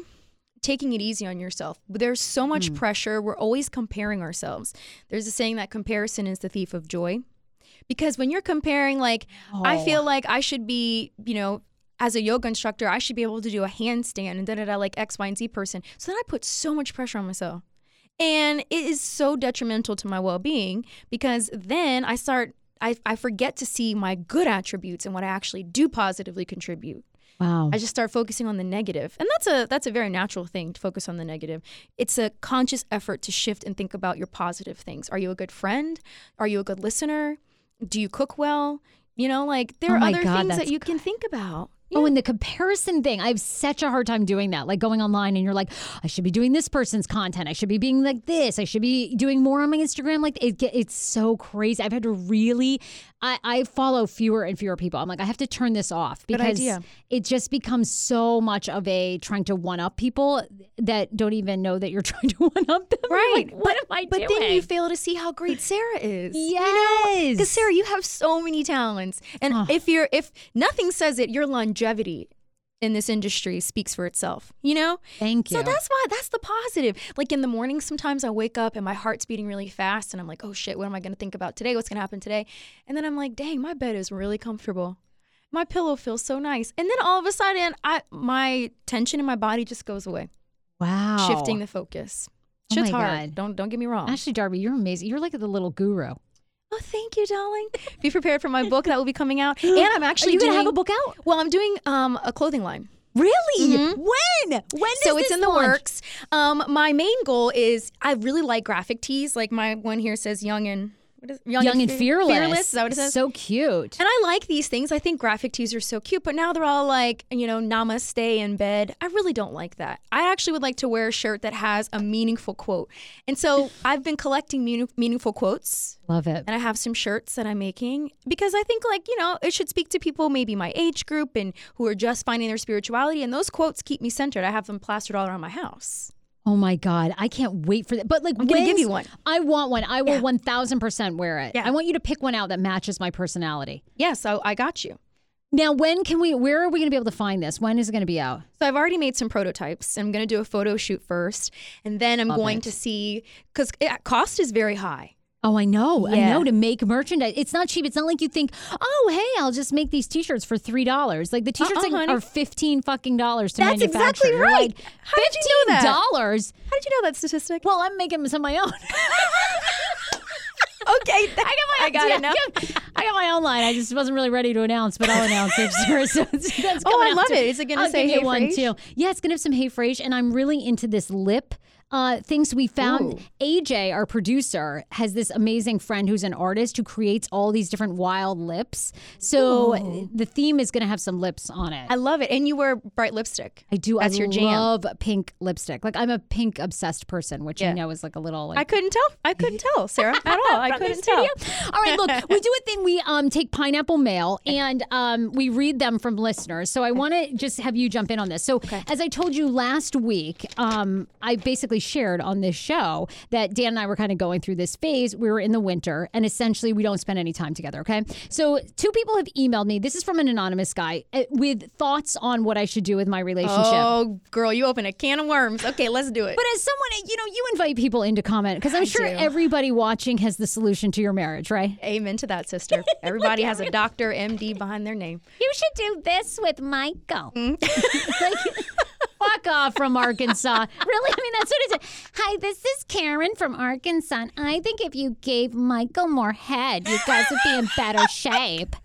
taking it easy on yourself. There's so much Hmm. pressure. We're always comparing ourselves. There's a saying that comparison is the thief of joy. Because when you're comparing, like, I Oh. feel like I should be, you know, as a yoga instructor, I should be able to do a handstand and da da da like X, Y, and Z person. So then I put so much pressure on myself. And it is so detrimental to my well being because then I start, I, I forget to see my good attributes and what I actually do positively contribute. Wow. I just start focusing on the negative. And that's a that's a very natural thing to focus on the negative. It's a conscious effort to shift and think about your positive things. Are you a good friend? Are you a good listener? Do you cook well? You know, like there Oh are other God, things that you can think about. Oh, and the comparison thing. I have such a hard time doing that. Like going online and you're like, I should be doing this person's content. I should be being like this. I should be doing more on my Instagram. Like it, it's so crazy. I've had to really, I, I follow fewer and fewer people. I'm like, I have to turn this off because it just becomes so much of a trying to one up people that don't even know that you're trying to one up them. Right. like, what am I But doing? then you fail to see how great Sarah is. yes. Because Sarah, you have so many talents, and Oh. if you're if nothing says it, you're your longevity in this industry speaks for itself. You know. Thank you. So that's why that's the positive. Like in the morning, sometimes I wake up and my heart's beating really fast, and I'm like, oh shit, what am I going to think about today? What's going to happen today? And then I'm like, dang, my bed is really comfortable. My pillow feels so nice. And then all of a sudden, I my tension in my body just goes away, wow. shifting the focus. Oh Shit's my hard. God. Don't don't get me wrong. Ashley Darby, you're amazing. You're like the little guru. Oh, thank you, darling. Be prepared for my book that will be coming out. And I'm actually Are you doing gonna have a book out? Well, I'm doing um, a clothing line. Really? Mhm. When? When? so it's in the launch? works. Um, my main goal is I really like graphic tees. Like my one here says young and what is Young, and Fe- fearless. Fearless, is that what it says? So cute. and I like these things. I think graphic tees are so cute, but now they're all like, you know, namaste in bed. I really don't like that. I actually would like to wear a shirt that has a meaningful quote. And so I've been collecting meaning- meaningful quotes Love it. and I have some shirts that I'm making because I think like you know it should speak to people maybe my age group and who are just finding their spirituality and those quotes keep me centered. I have them plastered all around my house. Oh my God. I can't wait for that. But like, I'm gonna give you one. I want one. I will Yeah. 1000% wear it. Yeah. I want you to pick one out that matches my personality. Yeah, so I got you. Now, when can we, where are we going to be able to find this? When is it going to be out? So I've already made some prototypes. I'm going to do a photo shoot first, and then I'm Love going it. to see because cost is very high. Oh, I know. I know to make merchandise. It's not cheap. It's not like you think, oh, hey, I'll just make these t-shirts for $3. Like the t-shirts Uh-uh, like, are 15 fucking dollars to That's manufacture. exactly right. like, How did you know that? $15? How did you know that statistic? Well, I'm making some of my own. okay, I got my I got Yeah, it now. I got, my own line. I just wasn't really ready to announce, but I'll announce it. So it's- that's Oh, I love too. it. Is it gonna say Hey one too? Yeah, it's gonna have some Hey Frage, and I'm really into this lip. Uh, things we found. Ooh. AJ, our producer, has this amazing friend who's an artist who creates all these different wild lips. So the theme is going to have some lips on it. I love it, and you wear bright lipstick. I do. That's I your jam. love pink lipstick. Like I'm a pink obsessed person, which I Yeah. know is like a little. Like, I couldn't tell. I couldn't tell, Sarah, at all. I couldn't tell. All right, look, we do a thing. We um take pineapple mail and um we read them from listeners. So I want to just have you jump in on this. So as I told you last week, um I basically shared on this show that Dan and I were kind of going through this phase. We were in the winter, and essentially we don't spend any time together. Okay, so two people have emailed me. This is from an anonymous guy uh, with thoughts on what I should do with my relationship. Oh, girl, you open a can of worms. Okay, let's do it. But as someone, you know, you invite people in to comment because I'm I sure do. everybody watching has the solution to your marriage, right? Amen to that, sister. Everybody has a doctor, MD behind their name. You should do this with Michael. like, fuck off from Arkansas. Really? I mean, that's what it is. Hi, this is Karen from Arkansas. I think if you gave Michael more head, you guys would be in better shape.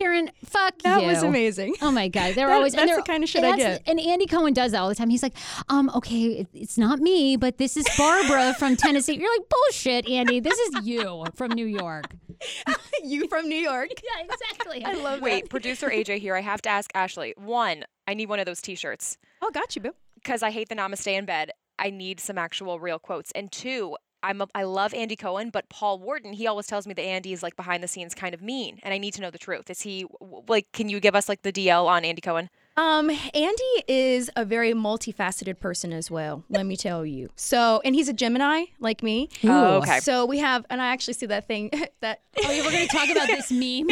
Karen, fuck That you. was amazing. Oh my god, they're That- always and that's they're- the kind of shit I that's- get. And Andy Cohen does that all the time. He's like, um, okay, it, it's not me, but this is Barbara from Tennessee. You're like, bullshit, Andy. This is you from New York. you from New York? Yeah, exactly. I love it. Wait, producer AJ here. I have to ask Ashley. One, I need one of those T-shirts Oh, got you, boo. because I hate the Namaste in bed. I need some actual real quotes. And two, I'm a, I love Andy Cohen, but Paul Wharton, he always tells me that Andy is like behind the scenes kind of mean, and I need to know the truth. Is he like? Can you give us like the DL on Andy Cohen? Um, Andy is a very multifaceted person as well. Let me tell you. So, and he's a Gemini like me. Oh, okay. So we have, and I actually see that thing that. Oh, we're going to talk about this meme.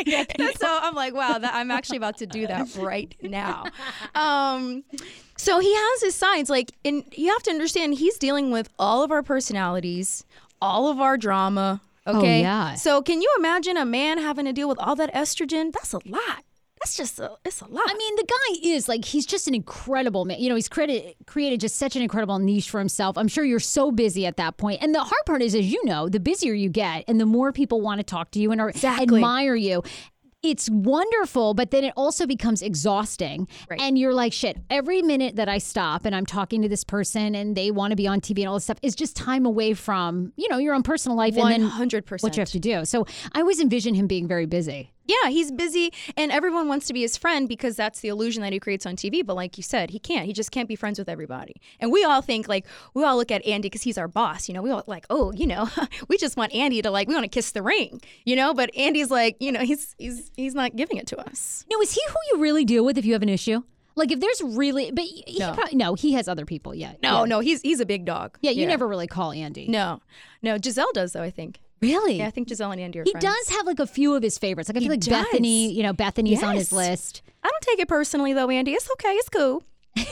so I'm like, wow, that, I'm actually about to do that right now. Um, so he has his sides, like, and you have to understand he's dealing with all of our personalities, all of our drama. Okay. yeah. So can you imagine a man having to deal with all that estrogen? That's a lot. That's just a, it's a lot. I mean, the guy is like, he's just an incredible man. You know, he's created, created just such an incredible niche for himself. I'm sure you're so busy at that point. And the hard part is, as you know, the busier you get and the more people want to talk to you and are, Exactly. admire you. it's wonderful, but then it also becomes exhausting. Right. And you're like, shit, every minute that I stop and I'm talking to this person and they want to be on TV and all this stuff is just time away from, you know, your own personal life and then 100%. what you have to do. So I always envision him being very busy. Yeah, he's busy and everyone wants to be his friend because that's the illusion that he creates on TV. But like you said, he can't. He just can't be friends with everybody. And we all think like, we all look at Andy because he's our boss. You know, we all like, oh, you know, we just want Andy to like, we want to kiss the ring, you know? But Andy's like, you know, he's, he's, he's not giving it to us. No, is he who you really deal with if you have an issue? Like if there's really, but he No. probably, no, he has other people. Yeah. No, yeah. no, he's, he's a big dog. Yeah, you never really call Andy. No, no, Gizelle does though, I think. Really? Yeah, I think Gizelle and Andy are he friends. does have like a few of his favorites. Like I feel like does. Bethenny, you know, Bethenny's on his Yes. list. I don't take it personally though, Andy. It's okay. It's cool.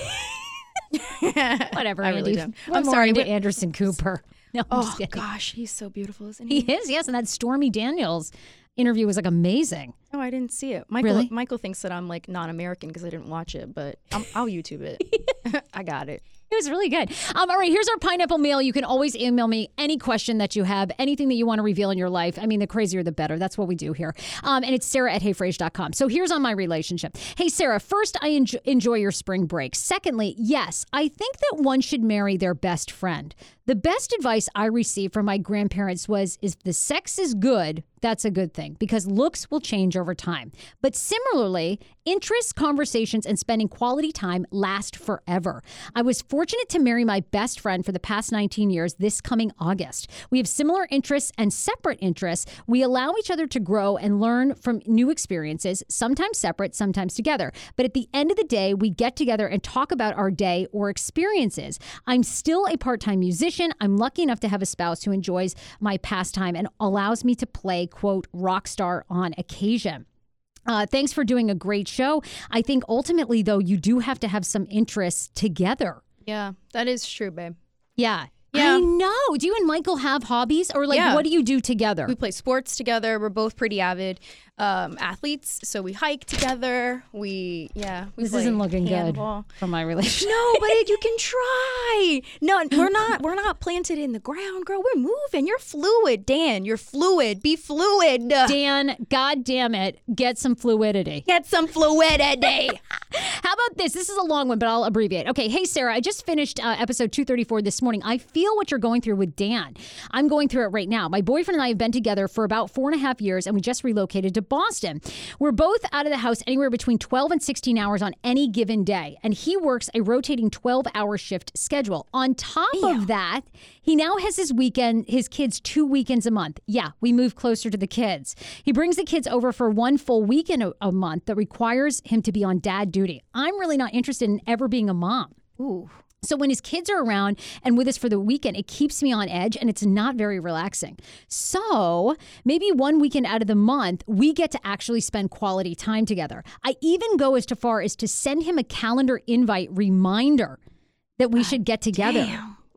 Whatever, I Andy. really don't. We're I'm more sorry, into we- Anderson Cooper. No, I'm Oh kidding. gosh, he's so beautiful, isn't He he? is, yes. And that Stormy Daniels interview was like amazing. Oh, I didn't see it. Michael Really? Michael thinks that I'm like non-American because I didn't watch it, but I'm, I'll YouTube it. I got it. It was really good. Um, all right, here's our pineapple mail. You can always email me any question that you have, anything that you want to reveal in your life. I mean, the crazier the better. That's what we do here. Um, and it's Sarah at heyfrage.com. So here's on my relationship. Hey, Sarah, first, I enjoy, enjoy your spring break. Secondly, yes, I think that one should marry their best friend. The best advice I received from my grandparents was if the sex is good, that's a good thing because looks will change over time. But similarly, interests, conversations, and spending quality time last forever. I was fortunate to marry my best friend for the past 19 years this coming August. We have similar interests and separate interests. We allow each other to grow and learn from new experiences, sometimes separate, sometimes together. But at the end of the day, we get together and talk about our day or experiences. I'm still a part time musician. I'm lucky enough to have a spouse who enjoys my pastime and allows me to play, quote, rock star on occasion. Uh, thanks for doing a great show. I think ultimately, though, you do have to have some interests together. Yeah, that is true, babe. Yeah. Yeah. I know. Do you and Michael have hobbies or like Yeah. what do you do together? We play sports together. We're both pretty avid um, athletes, so we hike together. We yeah. We this isn't looking handball. good for my relationship. No, but you can try. No, we're not. We're not planted in the ground, girl. We're moving. You're fluid, Dan. You're fluid. Be fluid. Dan, God damn it, get some fluidity. Get some fluidity. How about this? This is a long one, but I'll abbreviate. Okay. Hey, Sarah, I just finished uh, episode 234 this morning. I feel what you're going through with Dan. I'm going through it right now. My boyfriend and I have been together for about four and a half years, and we just relocated to Boston. We're both out of the house anywhere between 12 and 16 hours on any given day, and he works a rotating 12 hour shift schedule. On top of that, he now has his weekend, his kids two weekends a month. Yeah, we move closer to the kids. He brings the kids over for one full weekend a, a month that requires him to be on dad duty. I'm really not interested in ever being a mom. Ooh. So when his kids are around and with us for the weekend, it keeps me on edge and it's not very relaxing. So maybe one weekend out of the month, we get to actually spend quality time together. I even go as far as to send him a calendar invite reminder that we should get together.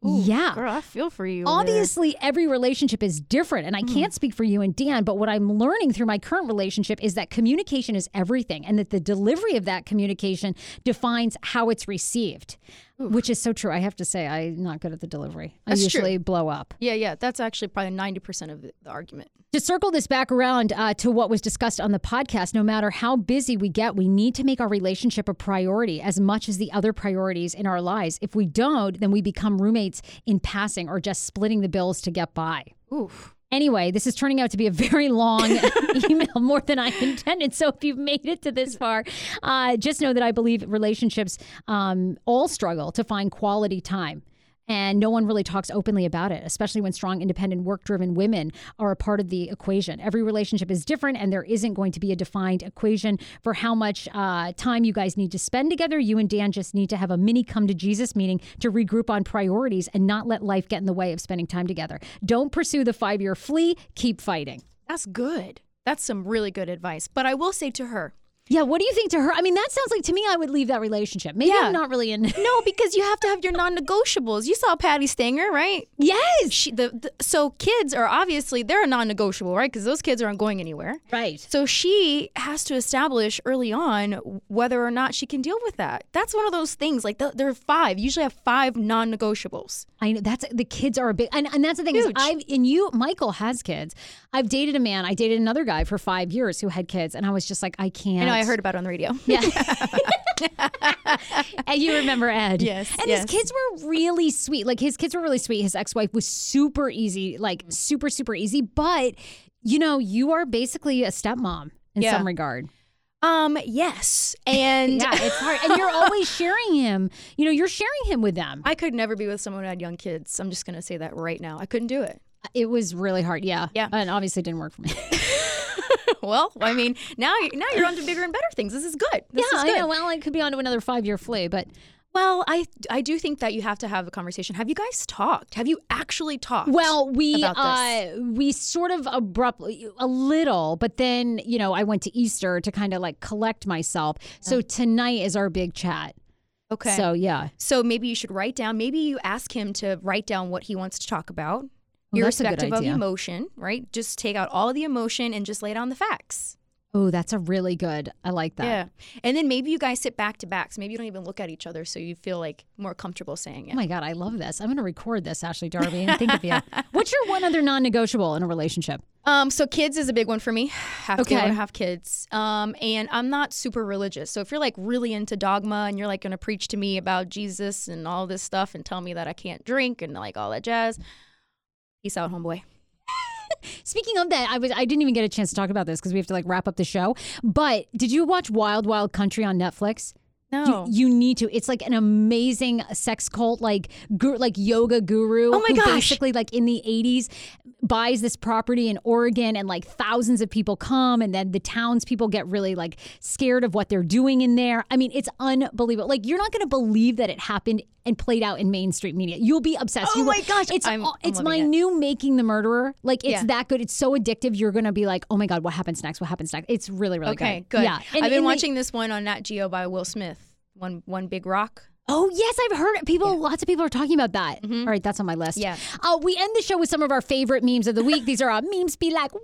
yeah. Girl, I feel for you. over there. Obviously, every relationship is different, and I mm-hmm. can't speak for you and Dan, but what I'm learning through my current relationship is that communication is everything, and that the delivery of that communication defines how it's received, which is so true. I have to say, I'm not good at the delivery. I That's true. usually blow up. Yeah, yeah. That's actually probably ninety percent of the, the argument. To circle this back around uh, to what was discussed on the podcast, no matter how busy we get, we need to make our relationship a priority as much as the other priorities in our lives. If we don't, then we become roommates in passing or just splitting the bills to get by. Oof. Anyway, this is turning out to be a very long email, more than I intended. So if you've made it to this far, uh, just know that I believe relationships um, all struggle to find quality time. And no one really talks openly about it, especially when strong, independent, work driven women are a part of the equation. Every relationship is different, and there isn't going to be a defined equation for how much uh, time you guys need to spend together. You and Dan just need to have a mini come to Jesus meeting to regroup on priorities and not let life get in the way of spending time together. Don't pursue the five year flea, keep fighting. That's good. That's some really good advice. But I will say to her, Yeah, what do you think to her? I mean, that sounds like to me I would leave that relationship. Maybe Yeah. I'm not really in. No, because you have to have your non-negotiables. You saw Patti Stanger, right? yes. She, the, the so kids are obviously they're a non-negotiable, right? Because those kids aren't going anywhere. Right. So she has to establish early on whether or not she can deal with that. That's one of those things. Like th- there are five. You usually have five non-negotiables. I know that's the kids are a big and, and that's the thing is Huge. I've and you Michael has kids. I've dated a man. I dated another guy for five years who had kids, and I was just like, I can't. I know I heard about it on the radio. Yeah. and you remember Ed. Yes, And yes. his kids were really sweet. Like his kids were really sweet. His ex wife was super easy, like super, super easy. But, you know, you are basically a stepmom in Yeah. some regard. Um, yes, and Yeah, it's hard. And you're always sharing him. You know, you're sharing him with them. I could never be with someone who had young kids. I'm just gonna say that right now. I couldn't do it. It was really hard. Yeah. Yeah. And obviously it didn't work for me. well, I mean, now now you're on to bigger and better things. This is good. This yeah, is I know. Well, it could be on to another five year flea, but Well, I I do think that you have to have a conversation. Have you guys talked? Have you actually talked? Well, we uh we sort of abruptly a little, but then, you know, I went to Easter to kind of like collect myself. So tonight is our big chat. okay. So, yeah. So maybe you should write down. Maybe you ask him to write down what he wants to talk about, Well, that's a good irrespective of emotion. Right? Just take out all the emotion and just lay down the facts. Oh, that's a really good. I like that. Yeah. And then maybe you guys sit back to back. So maybe you don't even look at each other, so you feel like more comfortable saying it. Oh my God, I love this. I'm going to record this, Ashley Darby, and think of you. What's your one other non negotiable in a relationship? Um, so kids is a big one for me. Have to Okay. to have kids. Um, and I'm not super religious. So if you're like really into dogma and you're like gonna preach to me about Jesus and all this stuff and tell me that I can't drink and like all that jazz, peace out, homeboy. Speaking of that, I was I didn't even get a chance to talk about this because we have to like wrap up the show. But did you watch Wild Wild Country on Netflix? No. You, you need to. It's like an amazing sex cult, like gu- like yoga guru. Oh my gosh. Basically, like in the '80s, buys this property in Oregon, and like thousands of people come, and then the townspeople get really like scared of what they're doing in there. I mean, it's unbelievable. Like you're not going to believe that it happened and played out in mainstream media. You'll be obsessed. Oh You will- my gosh, It's I'm- all- I'm it's my it. new Making the Murderer. Like it's Yeah. that good. It's so addictive. You're going to be like, oh my god, what happens next? What happens next? It's really really okay, good. good. Yeah, And I've been the- watching this one on Nat Geo by Will Smith. One one big rock. Oh yes, I've heard it. people. Lots of people are talking about that. All right, that's on my list. Mm-hmm. Yeah. Uh, we end the show with some of our favorite memes of the week. These are uh, memes. Be like what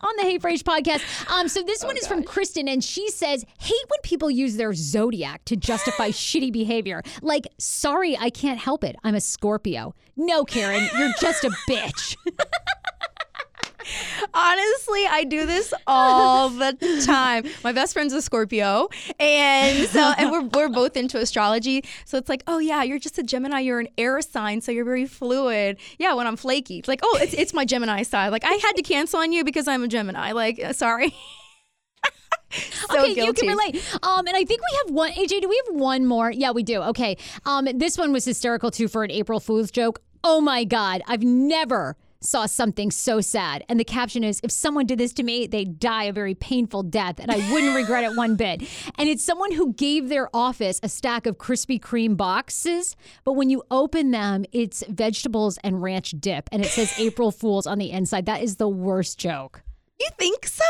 on the Hey Frage podcast. Um, so this one is from Kristen, and she says, "Hate when people use their zodiac to justify shitty behavior. Like, sorry, I can't help it. I'm a Scorpio. No, Karen, you're just a bitch. Honestly, I do this all the time. My best friend's a Scorpio, and so and we're we're both into astrology. So it's like, oh yeah, you're just a Gemini. You're an air sign, so you're very fluid. Yeah, when I'm flaky, it's like, oh, it's it's my Gemini side. Like I had to cancel on you because I'm a Gemini. Like, uh, sorry. so okay, you can relate. Um, and I think we have one. AJ, do we have one more? Yeah, we do. Okay. Um, this one was hysterical too for an April Fool's joke. Oh my God, I've never saw something so sad. And the caption is, if someone did this to me, they'd die a very painful death, and I wouldn't regret it one bit. And it's someone who gave their office a stack of Krispy Kreme boxes, but when you open them, it's vegetables and ranch dip, and it says April Fools on the inside. That is the worst joke. You think so?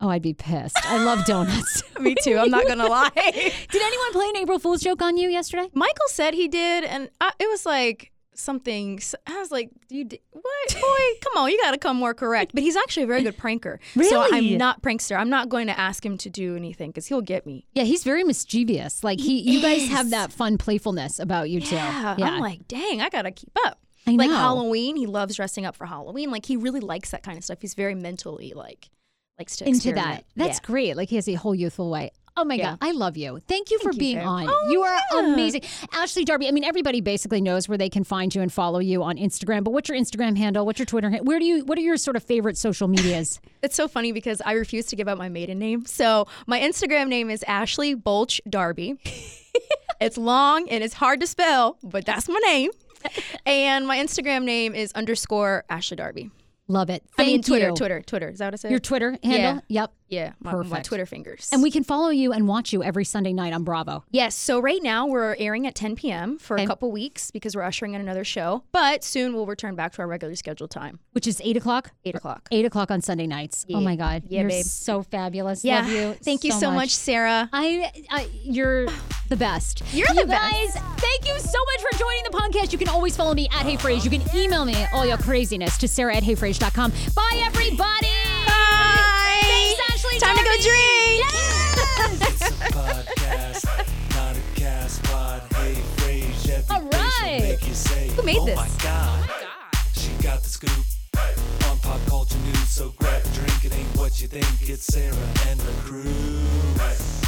Oh, I'd be pissed. I love donuts. Me too. I'm not gonna lie. Did anyone play an April Fool's joke on you yesterday? Michael said he did, and I, it was like something. I was like, "You did what, boy? Come on, you got to come more correct." But he's actually a very good pranker. So Really? I'm not prankster. I'm not going to ask him to do anything because he'll get me. Yeah, he's very mischievous. Like he, you guys have that fun playfulness about you too. Yeah, I'm like, dang, I gotta keep up. I Like know. Halloween, he loves dressing up for Halloween. Like he really likes that kind of stuff. He's very mentally like likes to into experiment. that. That's Yeah. great. Like he has a whole youthful way. Oh my Yeah. God, I love you. Thank you for you, being on. Oh, you are yeah. amazing. Ashley Darby, I mean, everybody basically knows where they can find you and follow you on Instagram, but what's your Instagram handle? What's your Twitter handle? Where do you, what are your sort of favorite social medias? It's so funny because I refuse to give out my maiden name. So my Instagram name is Ashley Boalch Darby. it's long and it's hard to spell, but that's my name. And my Instagram name is underscore Ashley Darby. Love it. I mean, Thank Twitter, you. Twitter, Twitter. Is that what I said? Your Twitter handle? Yep. Yeah, my, my Perfect. Twitter fingers. And we can follow you and watch you every Sunday night on Bravo. Yes. So right now we're airing at 10 p.m. for a couple weeks because we're ushering in another show. But soon we'll return back to our regularly scheduled time, Which is eight o'clock. eight o'clock. Eight o'clock on Sunday nights. Oh Yeah. my God. Yeah, You're babe. so fabulous. Yeah. Love you. Thank you so much, Sarah. I, I, you're the best. You're you the best. guys, thank you so much for joining the podcast. You can always follow me at Hey Frage. You can email me all your craziness to Sarah at heyfrage.com. Bye, everybody. Bye. Thanks, Ashley. Time to go Darby. drink. It's a podcast, not a cast pod. Hey, Frage every All day she'll right. make you say, Who made oh this? Oh my God. She got the scoop on pop culture news, so grab a drink. It ain't what you think. It's Sarah and the crew.